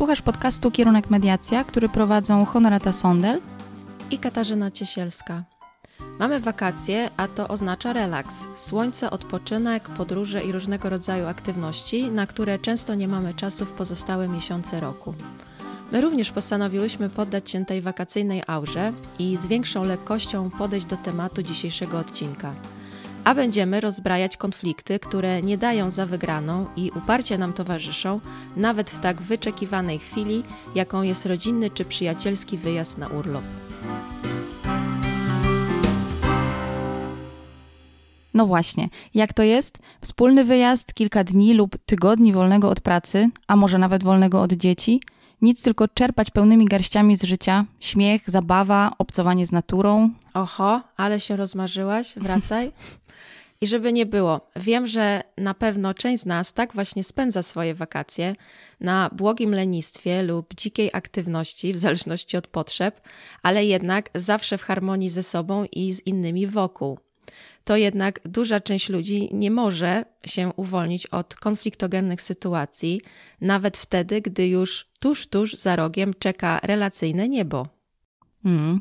Słuchasz podcastu Kierunek Mediacja, który prowadzą Honorata Sondel i Katarzyna Ciesielska. Mamy wakacje, a to oznacza relaks, słońce, odpoczynek, podróże i różnego rodzaju aktywności, na które często nie mamy czasu w pozostałe miesiące roku. My również postanowiłyśmy poddać się tej wakacyjnej aurze i z większą lekkością podejść do tematu dzisiejszego odcinka – a będziemy rozbrajać konflikty, które nie dają za wygraną i uparcie nam towarzyszą, nawet w tak wyczekiwanej chwili, jaką jest rodzinny czy przyjacielski wyjazd na urlop. No właśnie, jak to jest? Wspólny wyjazd, kilka dni lub tygodni wolnego od pracy, a może nawet wolnego od dzieci – nic tylko czerpać pełnymi garściami z życia, śmiech, zabawa, obcowanie z naturą. Oho, ale się rozmarzyłaś, wracaj. I żeby nie było, wiem, że na pewno część z nas tak właśnie spędza swoje wakacje na błogim lenistwie lub dzikiej aktywności, w zależności od potrzeb, ale jednak zawsze w harmonii ze sobą i z innymi wokół to jednak duża część ludzi nie może się uwolnić od konfliktogennych sytuacji, nawet wtedy, gdy już tuż, tuż za rogiem czeka relacyjne niebo. Hmm.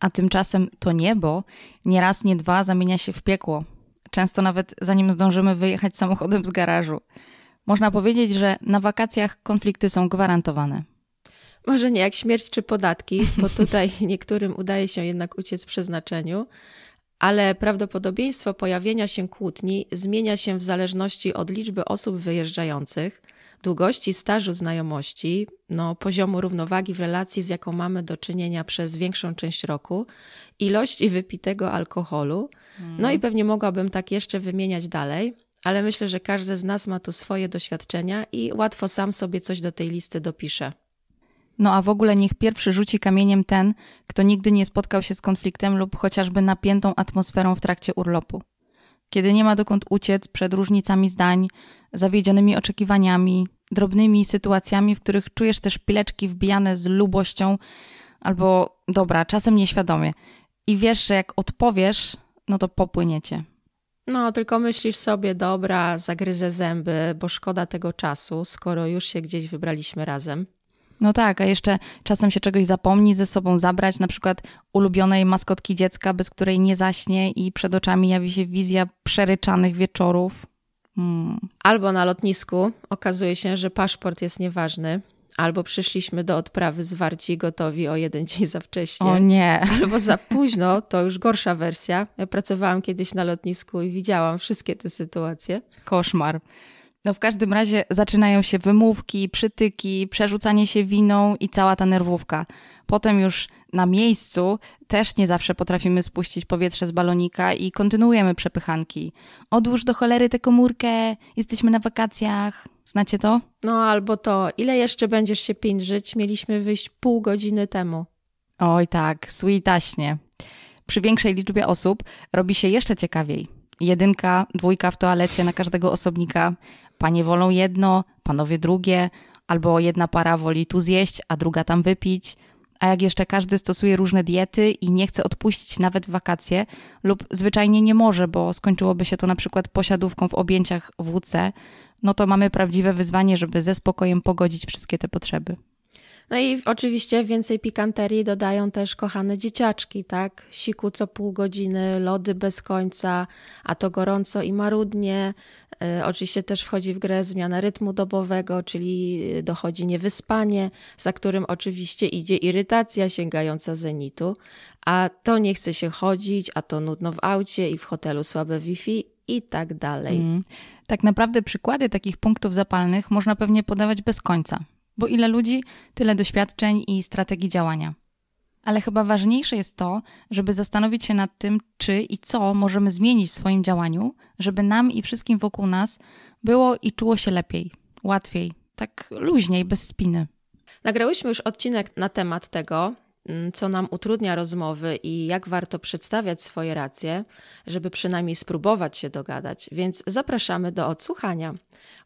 A tymczasem to niebo nie raz, nie dwa zamienia się w piekło. Często nawet zanim zdążymy wyjechać samochodem z garażu. Można powiedzieć, że na wakacjach konflikty są gwarantowane. Może nie jak śmierć czy podatki, bo tutaj niektórym udaje się jednak uciec przeznaczeniu, ale prawdopodobieństwo pojawienia się kłótni zmienia się w zależności od liczby osób wyjeżdżających, długości stażu znajomości, no, poziomu równowagi w relacji, z jaką mamy do czynienia przez większą część roku, ilości wypitego alkoholu. No i mhm. pewnie mogłabym tak jeszcze wymieniać dalej, ale myślę, że każdy z nas ma tu swoje doświadczenia i łatwo sam sobie coś do tej listy dopisze. No a w ogóle niech pierwszy rzuci kamieniem ten, kto nigdy nie spotkał się z konfliktem lub chociażby napiętą atmosferą w trakcie urlopu. Kiedy nie ma dokąd uciec przed różnicami zdań, zawiedzionymi oczekiwaniami, drobnymi sytuacjami, w których czujesz też pileczki wbijane z lubością albo, dobra, czasem nieświadomie. I wiesz, że jak odpowiesz, no to popłyniecie. No, tylko myślisz sobie, dobra, zagryzę zęby, bo szkoda tego czasu, skoro już się gdzieś wybraliśmy razem. No tak, a jeszcze czasem się czegoś zapomni ze sobą zabrać, na przykład ulubionej maskotki dziecka, bez której nie zaśnie i przed oczami jawi się wizja przeryczanych wieczorów. Hmm. Albo na lotnisku okazuje się, że paszport jest nieważny, albo przyszliśmy do odprawy zwarci i gotowi o jeden dzień za wcześnie. O nie. Albo za późno, to już gorsza wersja. Ja pracowałam kiedyś na lotnisku i widziałam wszystkie te sytuacje. Koszmar. No w każdym razie zaczynają się wymówki, przytyki, przerzucanie się winą i cała ta nerwówka. Potem już na miejscu też nie zawsze potrafimy spuścić powietrze z balonika i kontynuujemy przepychanki. Odłóż do cholery tę komórkę, jesteśmy na wakacjach. Znacie to? No albo to, ile jeszcze będziesz się pięć Mieliśmy wyjść pół godziny temu. Oj tak, sweetaśnie. Przy większej liczbie osób robi się jeszcze ciekawiej. Jedynka, dwójka w toalecie na każdego osobnika, Panie wolą jedno, panowie drugie, albo jedna para woli tu zjeść, a druga tam wypić. A jak jeszcze każdy stosuje różne diety i nie chce odpuścić nawet wakacje, lub zwyczajnie nie może, bo skończyłoby się to na przykład posiadówką w objęciach WC, no to mamy prawdziwe wyzwanie, żeby ze spokojem pogodzić wszystkie te potrzeby. No i oczywiście więcej pikanterii dodają też kochane dzieciaczki, tak? Siku co pół godziny, lody bez końca, a to gorąco i marudnie. E, oczywiście też wchodzi w grę zmiana rytmu dobowego, czyli dochodzi niewyspanie, za którym oczywiście idzie irytacja sięgająca zenitu, a to nie chce się chodzić, a to nudno w aucie i w hotelu słabe Wi-Fi i tak dalej. Mm. Tak naprawdę przykłady takich punktów zapalnych można pewnie podawać bez końca bo ile ludzi, tyle doświadczeń i strategii działania. Ale chyba ważniejsze jest to, żeby zastanowić się nad tym, czy i co możemy zmienić w swoim działaniu, żeby nam i wszystkim wokół nas było i czuło się lepiej, łatwiej, tak luźniej, bez spiny. Nagrałyśmy już odcinek na temat tego, co nam utrudnia rozmowy i jak warto przedstawiać swoje racje, żeby przynajmniej spróbować się dogadać, więc zapraszamy do odsłuchania.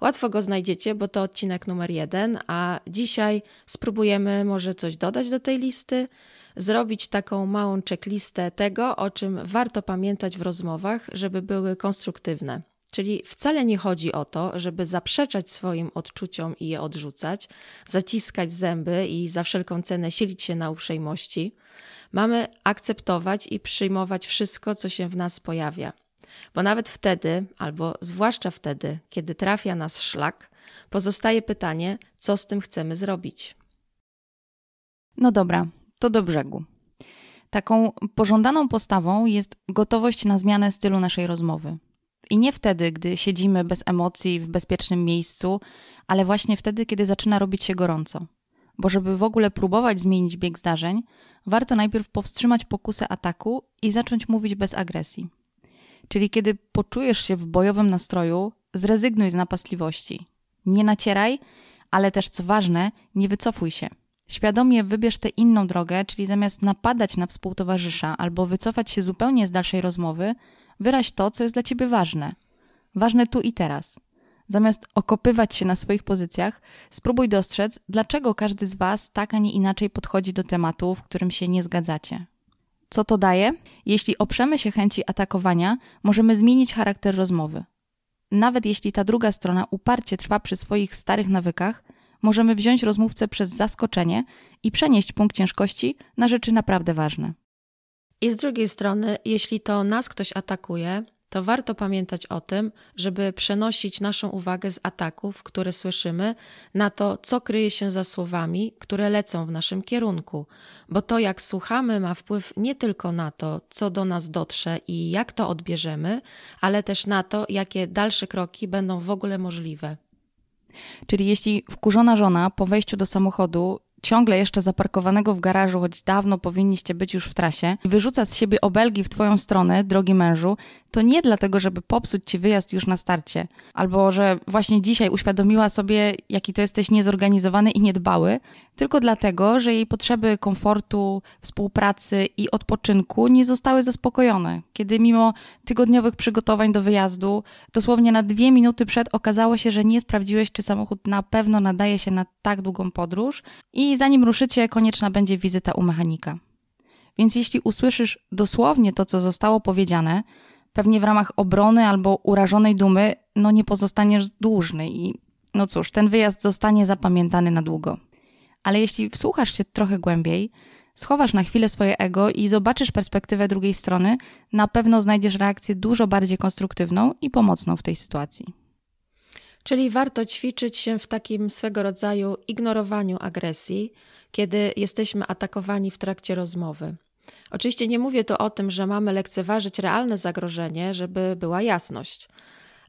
Łatwo go znajdziecie, bo to odcinek numer jeden, a dzisiaj spróbujemy może coś dodać do tej listy, zrobić taką małą checklistę tego, o czym warto pamiętać w rozmowach, żeby były konstruktywne. Czyli wcale nie chodzi o to, żeby zaprzeczać swoim odczuciom i je odrzucać, zaciskać zęby i za wszelką cenę silić się na uprzejmości. Mamy akceptować i przyjmować wszystko, co się w nas pojawia. Bo nawet wtedy, albo zwłaszcza wtedy, kiedy trafia nas szlak, pozostaje pytanie, co z tym chcemy zrobić. No dobra, to do brzegu. Taką pożądaną postawą jest gotowość na zmianę stylu naszej rozmowy. I nie wtedy, gdy siedzimy bez emocji w bezpiecznym miejscu, ale właśnie wtedy, kiedy zaczyna robić się gorąco. Bo żeby w ogóle próbować zmienić bieg zdarzeń, warto najpierw powstrzymać pokusę ataku i zacząć mówić bez agresji. Czyli kiedy poczujesz się w bojowym nastroju, zrezygnuj z napastliwości. Nie nacieraj, ale też co ważne, nie wycofuj się. Świadomie wybierz tę inną drogę, czyli zamiast napadać na współtowarzysza albo wycofać się zupełnie z dalszej rozmowy, wyraź to, co jest dla ciebie ważne. Ważne tu i teraz. Zamiast okopywać się na swoich pozycjach, spróbuj dostrzec, dlaczego każdy z Was tak, a nie inaczej podchodzi do tematu, w którym się nie zgadzacie. Co to daje? Jeśli oprzemy się chęci atakowania, możemy zmienić charakter rozmowy. Nawet jeśli ta druga strona uparcie trwa przy swoich starych nawykach, możemy wziąć rozmówcę przez zaskoczenie i przenieść punkt ciężkości na rzeczy naprawdę ważne. I z drugiej strony, jeśli to nas ktoś atakuje, to warto pamiętać o tym, żeby przenosić naszą uwagę z ataków, które słyszymy, na to, co kryje się za słowami, które lecą w naszym kierunku, bo to, jak słuchamy, ma wpływ nie tylko na to, co do nas dotrze i jak to odbierzemy, ale też na to, jakie dalsze kroki będą w ogóle możliwe. Czyli jeśli wkurzona żona po wejściu do samochodu ciągle jeszcze zaparkowanego w garażu, choć dawno powinniście być już w trasie, wyrzuca z siebie obelgi w twoją stronę, drogi mężu, to nie dlatego, żeby popsuć ci wyjazd już na starcie, albo że właśnie dzisiaj uświadomiła sobie, jaki to jesteś niezorganizowany i niedbały, tylko dlatego, że jej potrzeby komfortu, współpracy i odpoczynku nie zostały zaspokojone, kiedy mimo tygodniowych przygotowań do wyjazdu, dosłownie na dwie minuty przed okazało się, że nie sprawdziłeś, czy samochód na pewno nadaje się na tak długą podróż i zanim ruszycie, konieczna będzie wizyta u mechanika. Więc jeśli usłyszysz dosłownie to, co zostało powiedziane, pewnie w ramach obrony albo urażonej dumy, no nie pozostaniesz dłużny i no cóż, ten wyjazd zostanie zapamiętany na długo. Ale jeśli wsłuchasz się trochę głębiej, schowasz na chwilę swoje ego i zobaczysz perspektywę drugiej strony, na pewno znajdziesz reakcję dużo bardziej konstruktywną i pomocną w tej sytuacji. Czyli warto ćwiczyć się w takim swego rodzaju ignorowaniu agresji, kiedy jesteśmy atakowani w trakcie rozmowy. Oczywiście nie mówię tu o tym, że mamy lekceważyć realne zagrożenie, żeby była jasność.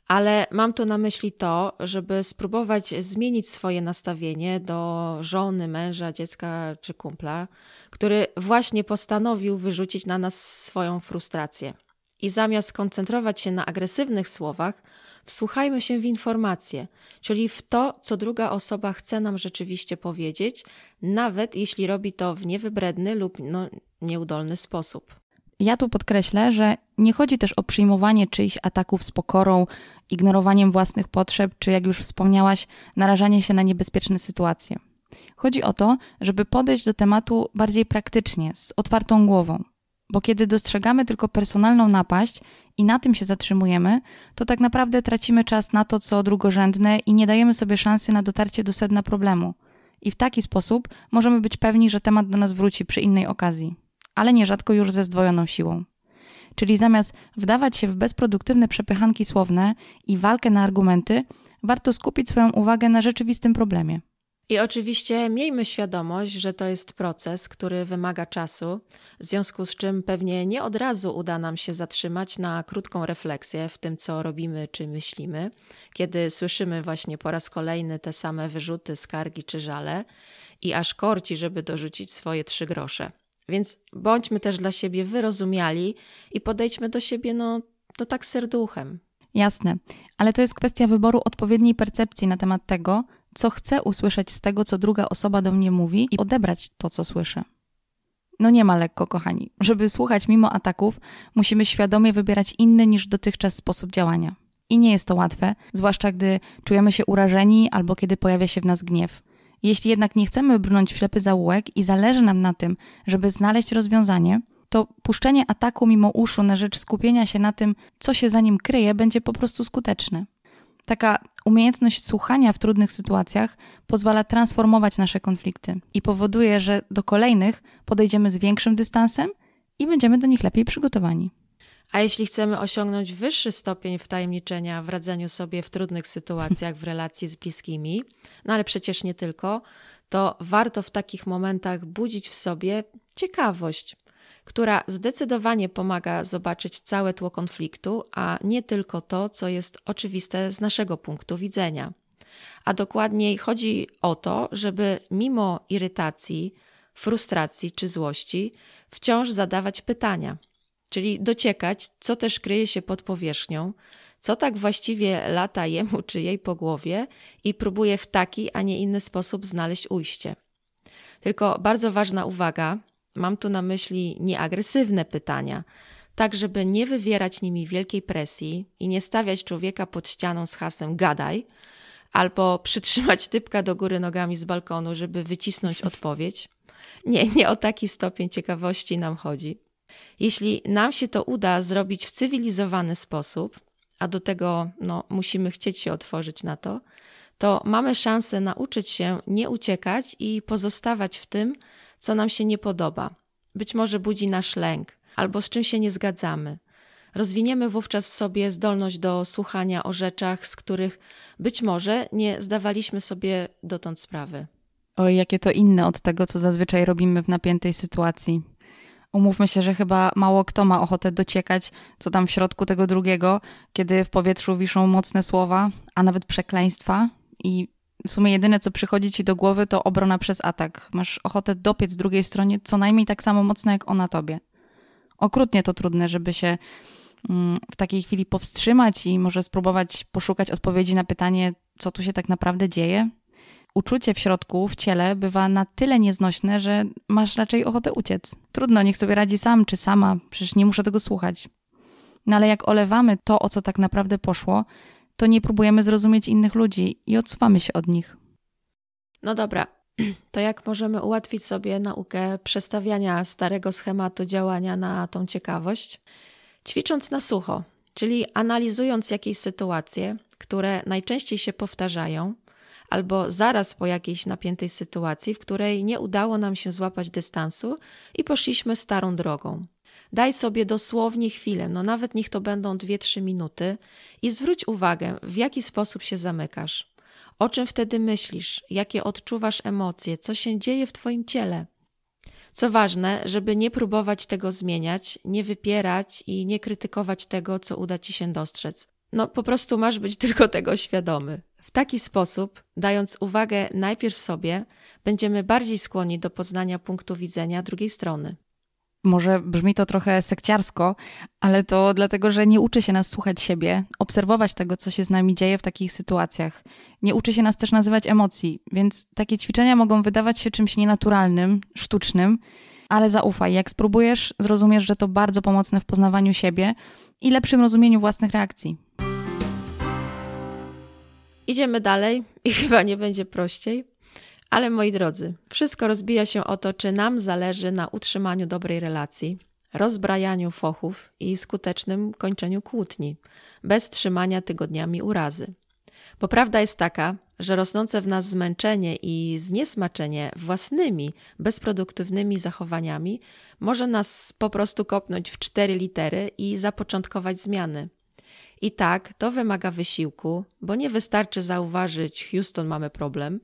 Ale mam tu na myśli to, żeby spróbować zmienić swoje nastawienie do żony, męża, dziecka czy kumpla, który właśnie postanowił wyrzucić na nas swoją frustrację. I zamiast koncentrować się na agresywnych słowach, wsłuchajmy się w informacje, czyli w to, co druga osoba chce nam rzeczywiście powiedzieć, nawet jeśli robi to w niewybredny lub no, nieudolny sposób. Ja tu podkreślę, że nie chodzi też o przyjmowanie czyichś ataków z pokorą, ignorowaniem własnych potrzeb, czy jak już wspomniałaś, narażanie się na niebezpieczne sytuacje. Chodzi o to, żeby podejść do tematu bardziej praktycznie, z otwartą głową. Bo kiedy dostrzegamy tylko personalną napaść i na tym się zatrzymujemy, to tak naprawdę tracimy czas na to, co drugorzędne i nie dajemy sobie szansy na dotarcie do sedna problemu. I w taki sposób możemy być pewni, że temat do nas wróci przy innej okazji ale nierzadko już ze zdwojoną siłą. Czyli zamiast wdawać się w bezproduktywne przepychanki słowne i walkę na argumenty, warto skupić swoją uwagę na rzeczywistym problemie. I oczywiście miejmy świadomość, że to jest proces, który wymaga czasu, w związku z czym pewnie nie od razu uda nam się zatrzymać na krótką refleksję w tym, co robimy czy myślimy, kiedy słyszymy właśnie po raz kolejny te same wyrzuty, skargi czy żale i aż korci, żeby dorzucić swoje trzy grosze. Więc bądźmy też dla siebie wyrozumiali i podejdźmy do siebie, no, to tak serduchem. Jasne, ale to jest kwestia wyboru odpowiedniej percepcji na temat tego, co chcę usłyszeć z tego, co druga osoba do mnie mówi i odebrać to, co słyszę. No nie ma lekko, kochani. Żeby słuchać mimo ataków, musimy świadomie wybierać inny niż dotychczas sposób działania. I nie jest to łatwe, zwłaszcza gdy czujemy się urażeni albo kiedy pojawia się w nas gniew. Jeśli jednak nie chcemy brnąć w ślepy zaułek i zależy nam na tym, żeby znaleźć rozwiązanie, to puszczenie ataku mimo uszu na rzecz skupienia się na tym, co się za nim kryje, będzie po prostu skuteczne. Taka umiejętność słuchania w trudnych sytuacjach pozwala transformować nasze konflikty i powoduje, że do kolejnych podejdziemy z większym dystansem i będziemy do nich lepiej przygotowani. A jeśli chcemy osiągnąć wyższy stopień wtajemniczenia w radzeniu sobie w trudnych sytuacjach w relacji z bliskimi, no ale przecież nie tylko, to warto w takich momentach budzić w sobie ciekawość, która zdecydowanie pomaga zobaczyć całe tło konfliktu, a nie tylko to, co jest oczywiste z naszego punktu widzenia. A dokładniej chodzi o to, żeby mimo irytacji, frustracji czy złości wciąż zadawać pytania, czyli dociekać, co też kryje się pod powierzchnią, co tak właściwie lata jemu czy jej po głowie i próbuje w taki, a nie inny sposób znaleźć ujście. Tylko bardzo ważna uwaga, mam tu na myśli nieagresywne pytania, tak żeby nie wywierać nimi wielkiej presji i nie stawiać człowieka pod ścianą z hasem gadaj, albo przytrzymać typka do góry nogami z balkonu, żeby wycisnąć odpowiedź. Nie, nie o taki stopień ciekawości nam chodzi. Jeśli nam się to uda zrobić w cywilizowany sposób, a do tego no, musimy chcieć się otworzyć na to, to mamy szansę nauczyć się nie uciekać i pozostawać w tym, co nam się nie podoba. Być może budzi nasz lęk albo z czym się nie zgadzamy. Rozwiniemy wówczas w sobie zdolność do słuchania o rzeczach, z których być może nie zdawaliśmy sobie dotąd sprawy. Oj, jakie to inne od tego, co zazwyczaj robimy w napiętej sytuacji. Umówmy się, że chyba mało kto ma ochotę dociekać, co tam w środku tego drugiego, kiedy w powietrzu wiszą mocne słowa, a nawet przekleństwa. I w sumie jedyne, co przychodzi ci do głowy, to obrona przez atak. Masz ochotę dopiec drugiej stronie co najmniej tak samo mocno, jak ona tobie. Okrutnie to trudne, żeby się mm, w takiej chwili powstrzymać i może spróbować poszukać odpowiedzi na pytanie, co tu się tak naprawdę dzieje uczucie w środku, w ciele bywa na tyle nieznośne, że masz raczej ochotę uciec. Trudno, niech sobie radzi sam czy sama, przecież nie muszę tego słuchać. No ale jak olewamy to, o co tak naprawdę poszło, to nie próbujemy zrozumieć innych ludzi i odsuwamy się od nich. No dobra, to jak możemy ułatwić sobie naukę przestawiania starego schematu działania na tą ciekawość? Ćwicząc na sucho, czyli analizując jakieś sytuacje, które najczęściej się powtarzają albo zaraz po jakiejś napiętej sytuacji, w której nie udało nam się złapać dystansu i poszliśmy starą drogą. Daj sobie dosłownie chwilę, no nawet niech to będą 2-3 minuty i zwróć uwagę, w jaki sposób się zamykasz. O czym wtedy myślisz, jakie odczuwasz emocje, co się dzieje w Twoim ciele. Co ważne, żeby nie próbować tego zmieniać, nie wypierać i nie krytykować tego, co uda Ci się dostrzec. No po prostu masz być tylko tego świadomy. W taki sposób, dając uwagę najpierw sobie, będziemy bardziej skłonni do poznania punktu widzenia drugiej strony. Może brzmi to trochę sekciarsko, ale to dlatego, że nie uczy się nas słuchać siebie, obserwować tego, co się z nami dzieje w takich sytuacjach. Nie uczy się nas też nazywać emocji, więc takie ćwiczenia mogą wydawać się czymś nienaturalnym, sztucznym, ale zaufaj, jak spróbujesz, zrozumiesz, że to bardzo pomocne w poznawaniu siebie i lepszym rozumieniu własnych reakcji. Idziemy dalej i chyba nie będzie prościej. Ale moi drodzy, wszystko rozbija się o to, czy nam zależy na utrzymaniu dobrej relacji, rozbrajaniu fochów i skutecznym kończeniu kłótni, bez trzymania tygodniami urazy. Bo prawda jest taka, że rosnące w nas zmęczenie i zniesmaczenie własnymi, bezproduktywnymi zachowaniami może nas po prostu kopnąć w cztery litery i zapoczątkować zmiany. I tak, to wymaga wysiłku, bo nie wystarczy zauważyć, Houston, mamy problem,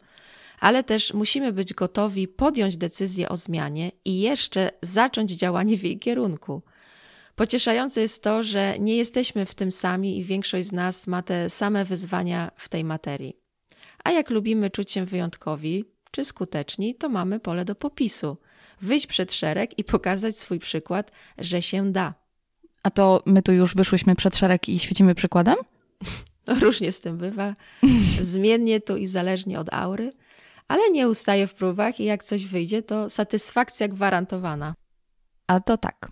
ale też musimy być gotowi podjąć decyzję o zmianie i jeszcze zacząć działanie w jej kierunku. Pocieszające jest to, że nie jesteśmy w tym sami i większość z nas ma te same wyzwania w tej materii. A jak lubimy czuć się wyjątkowi czy skuteczni, to mamy pole do popisu. Wyjść przed szereg i pokazać swój przykład, że się da. A to my tu już wyszłyśmy przed szereg i świecimy przykładem? No, różnie z tym bywa. Zmiennie tu i zależnie od aury, ale nie ustaje w próbach i jak coś wyjdzie, to satysfakcja gwarantowana. A to tak.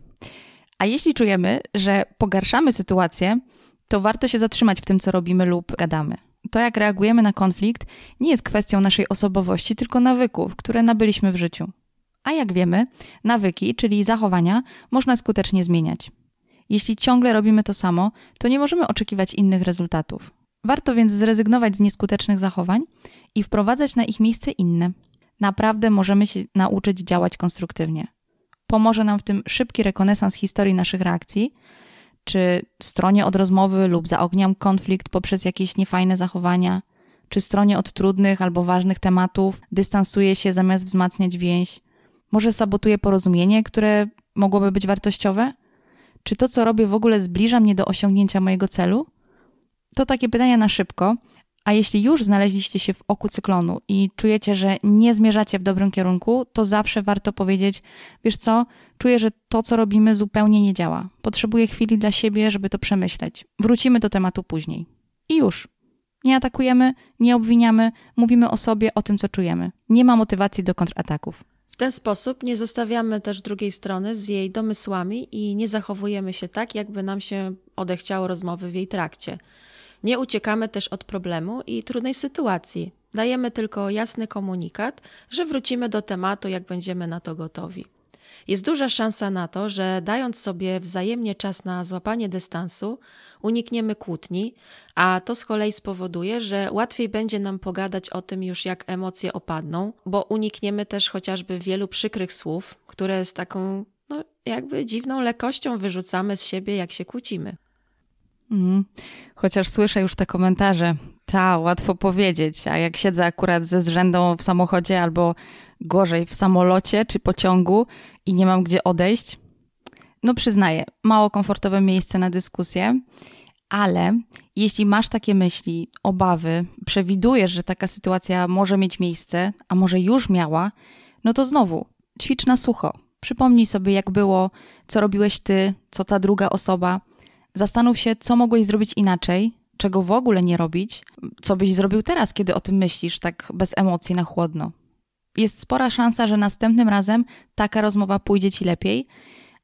A jeśli czujemy, że pogarszamy sytuację, to warto się zatrzymać w tym, co robimy lub gadamy. To, jak reagujemy na konflikt, nie jest kwestią naszej osobowości, tylko nawyków, które nabyliśmy w życiu. A jak wiemy, nawyki, czyli zachowania, można skutecznie zmieniać. Jeśli ciągle robimy to samo, to nie możemy oczekiwać innych rezultatów. Warto więc zrezygnować z nieskutecznych zachowań i wprowadzać na ich miejsce inne. Naprawdę możemy się nauczyć działać konstruktywnie. Pomoże nam w tym szybki rekonesans historii naszych reakcji, czy stronie od rozmowy lub zaogniam konflikt poprzez jakieś niefajne zachowania, czy stronie od trudnych albo ważnych tematów dystansuje się zamiast wzmacniać więź. Może sabotuje porozumienie, które mogłoby być wartościowe? Czy to, co robię, w ogóle zbliża mnie do osiągnięcia mojego celu? To takie pytania na szybko. A jeśli już znaleźliście się w oku cyklonu i czujecie, że nie zmierzacie w dobrym kierunku, to zawsze warto powiedzieć: Wiesz co, czuję, że to, co robimy, zupełnie nie działa. Potrzebuję chwili dla siebie, żeby to przemyśleć. Wrócimy do tematu później. I już. Nie atakujemy, nie obwiniamy, mówimy o sobie, o tym, co czujemy. Nie ma motywacji do kontrataków. W ten sposób nie zostawiamy też drugiej strony z jej domysłami i nie zachowujemy się tak, jakby nam się odechciało rozmowy w jej trakcie. Nie uciekamy też od problemu i trudnej sytuacji. Dajemy tylko jasny komunikat, że wrócimy do tematu, jak będziemy na to gotowi. Jest duża szansa na to, że dając sobie wzajemnie czas na złapanie dystansu, unikniemy kłótni, a to z kolei spowoduje, że łatwiej będzie nam pogadać o tym już jak emocje opadną, bo unikniemy też chociażby wielu przykrych słów, które z taką no, jakby dziwną lekkością wyrzucamy z siebie, jak się kłócimy. Mm. Chociaż słyszę już te komentarze. Ta, łatwo powiedzieć, a jak siedzę akurat ze zrzędą w samochodzie albo gorzej w samolocie czy pociągu i nie mam gdzie odejść, no przyznaję, mało komfortowe miejsce na dyskusję, ale jeśli masz takie myśli, obawy, przewidujesz, że taka sytuacja może mieć miejsce, a może już miała, no to znowu ćwicz na sucho. Przypomnij sobie, jak było, co robiłeś ty, co ta druga osoba. Zastanów się, co mogłeś zrobić inaczej, czego w ogóle nie robić, co byś zrobił teraz, kiedy o tym myślisz, tak bez emocji, na chłodno. Jest spora szansa, że następnym razem taka rozmowa pójdzie ci lepiej,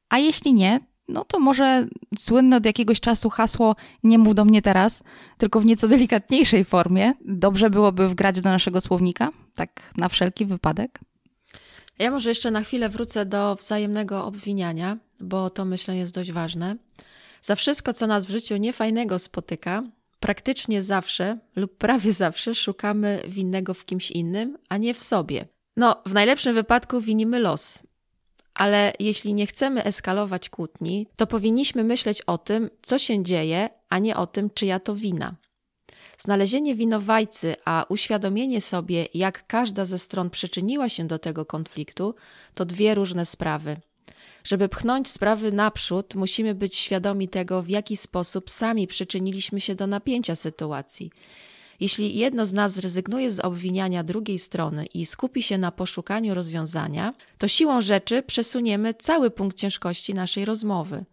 a jeśli nie, no to może słynne od jakiegoś czasu hasło nie mów do mnie teraz, tylko w nieco delikatniejszej formie, dobrze byłoby wgrać do naszego słownika, tak na wszelki wypadek. Ja może jeszcze na chwilę wrócę do wzajemnego obwiniania, bo to myślę jest dość ważne. Za wszystko, co nas w życiu niefajnego spotyka, praktycznie zawsze lub prawie zawsze szukamy winnego w kimś innym, a nie w sobie. No, w najlepszym wypadku winimy los. Ale jeśli nie chcemy eskalować kłótni, to powinniśmy myśleć o tym, co się dzieje, a nie o tym, czyja to wina. Znalezienie winowajcy, a uświadomienie sobie, jak każda ze stron przyczyniła się do tego konfliktu, to dwie różne sprawy. Żeby pchnąć sprawy naprzód, musimy być świadomi tego, w jaki sposób sami przyczyniliśmy się do napięcia sytuacji. Jeśli jedno z nas zrezygnuje z obwiniania drugiej strony i skupi się na poszukaniu rozwiązania, to siłą rzeczy przesuniemy cały punkt ciężkości naszej rozmowy.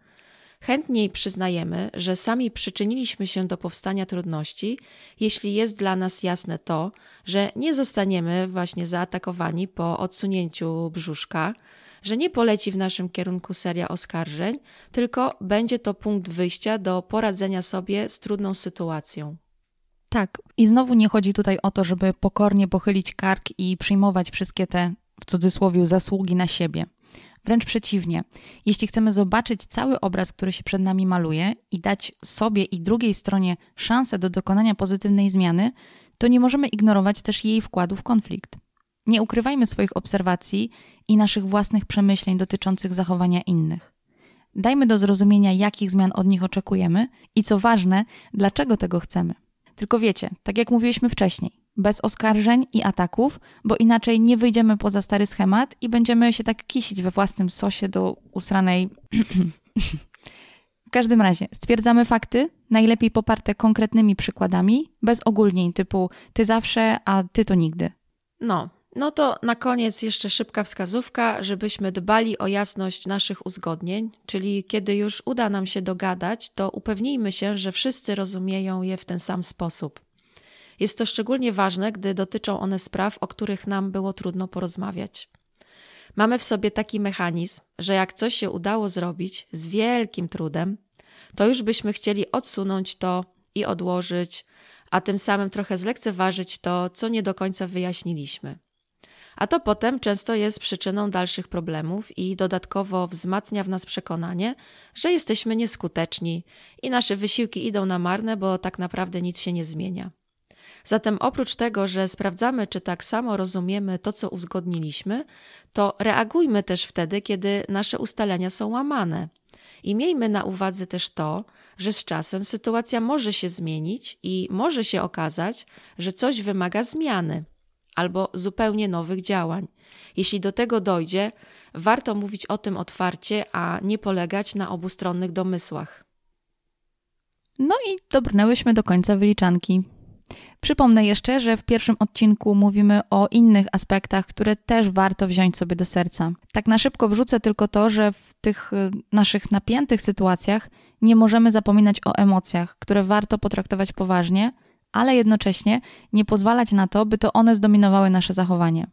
Chętniej przyznajemy, że sami przyczyniliśmy się do powstania trudności, jeśli jest dla nas jasne to, że nie zostaniemy właśnie zaatakowani po odsunięciu brzuszka, że nie poleci w naszym kierunku seria oskarżeń, tylko będzie to punkt wyjścia do poradzenia sobie z trudną sytuacją. Tak, i znowu nie chodzi tutaj o to, żeby pokornie pochylić kark i przyjmować wszystkie te, w cudzysłowie, zasługi na siebie. Wręcz przeciwnie, jeśli chcemy zobaczyć cały obraz, który się przed nami maluje i dać sobie i drugiej stronie szansę do dokonania pozytywnej zmiany, to nie możemy ignorować też jej wkładu w konflikt. Nie ukrywajmy swoich obserwacji i naszych własnych przemyśleń dotyczących zachowania innych. Dajmy do zrozumienia, jakich zmian od nich oczekujemy i co ważne, dlaczego tego chcemy. Tylko wiecie, tak jak mówiliśmy wcześniej, bez oskarżeń i ataków, bo inaczej nie wyjdziemy poza stary schemat i będziemy się tak kisić we własnym sosie do usranej. w każdym razie, stwierdzamy fakty, najlepiej poparte konkretnymi przykładami, bez ogólnień typu ty zawsze, a ty to nigdy. No, no to na koniec jeszcze szybka wskazówka, żebyśmy dbali o jasność naszych uzgodnień, czyli kiedy już uda nam się dogadać, to upewnijmy się, że wszyscy rozumieją je w ten sam sposób. Jest to szczególnie ważne, gdy dotyczą one spraw, o których nam było trudno porozmawiać. Mamy w sobie taki mechanizm, że jak coś się udało zrobić z wielkim trudem, to już byśmy chcieli odsunąć to i odłożyć, a tym samym trochę zlekceważyć to, co nie do końca wyjaśniliśmy. A to potem często jest przyczyną dalszych problemów i dodatkowo wzmacnia w nas przekonanie, że jesteśmy nieskuteczni i nasze wysiłki idą na marne, bo tak naprawdę nic się nie zmienia. Zatem oprócz tego, że sprawdzamy, czy tak samo rozumiemy to, co uzgodniliśmy, to reagujmy też wtedy, kiedy nasze ustalenia są łamane. I miejmy na uwadze też to, że z czasem sytuacja może się zmienić i może się okazać, że coś wymaga zmiany albo zupełnie nowych działań. Jeśli do tego dojdzie, warto mówić o tym otwarcie, a nie polegać na obustronnych domysłach. No i dobrnęłyśmy do końca wyliczanki. Przypomnę jeszcze, że w pierwszym odcinku mówimy o innych aspektach, które też warto wziąć sobie do serca. Tak na szybko wrzucę tylko to, że w tych y, naszych napiętych sytuacjach nie możemy zapominać o emocjach, które warto potraktować poważnie, ale jednocześnie nie pozwalać na to, by to one zdominowały nasze zachowanie.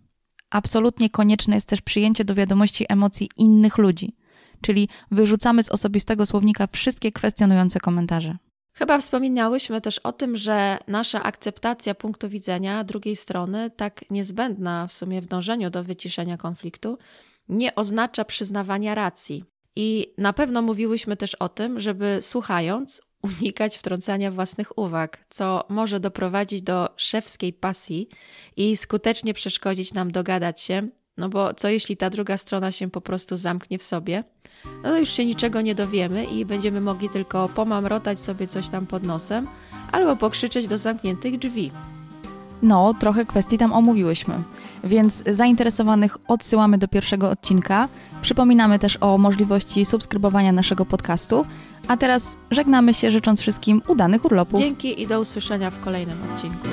Absolutnie konieczne jest też przyjęcie do wiadomości emocji innych ludzi, czyli wyrzucamy z osobistego słownika wszystkie kwestionujące komentarze. Chyba wspominałyśmy też o tym, że nasza akceptacja punktu widzenia drugiej strony, tak niezbędna w sumie w dążeniu do wyciszenia konfliktu, nie oznacza przyznawania racji. I na pewno mówiłyśmy też o tym, żeby słuchając, unikać wtrącania własnych uwag, co może doprowadzić do szewskiej pasji i skutecznie przeszkodzić nam dogadać się, no bo co jeśli ta druga strona się po prostu zamknie w sobie? No to już się niczego nie dowiemy i będziemy mogli tylko pomamrotać sobie coś tam pod nosem albo pokrzyczeć do zamkniętych drzwi. No, trochę kwestii tam omówiłyśmy, więc zainteresowanych odsyłamy do pierwszego odcinka. Przypominamy też o możliwości subskrybowania naszego podcastu. A teraz żegnamy się, życząc wszystkim udanych urlopów. Dzięki i do usłyszenia w kolejnym odcinku.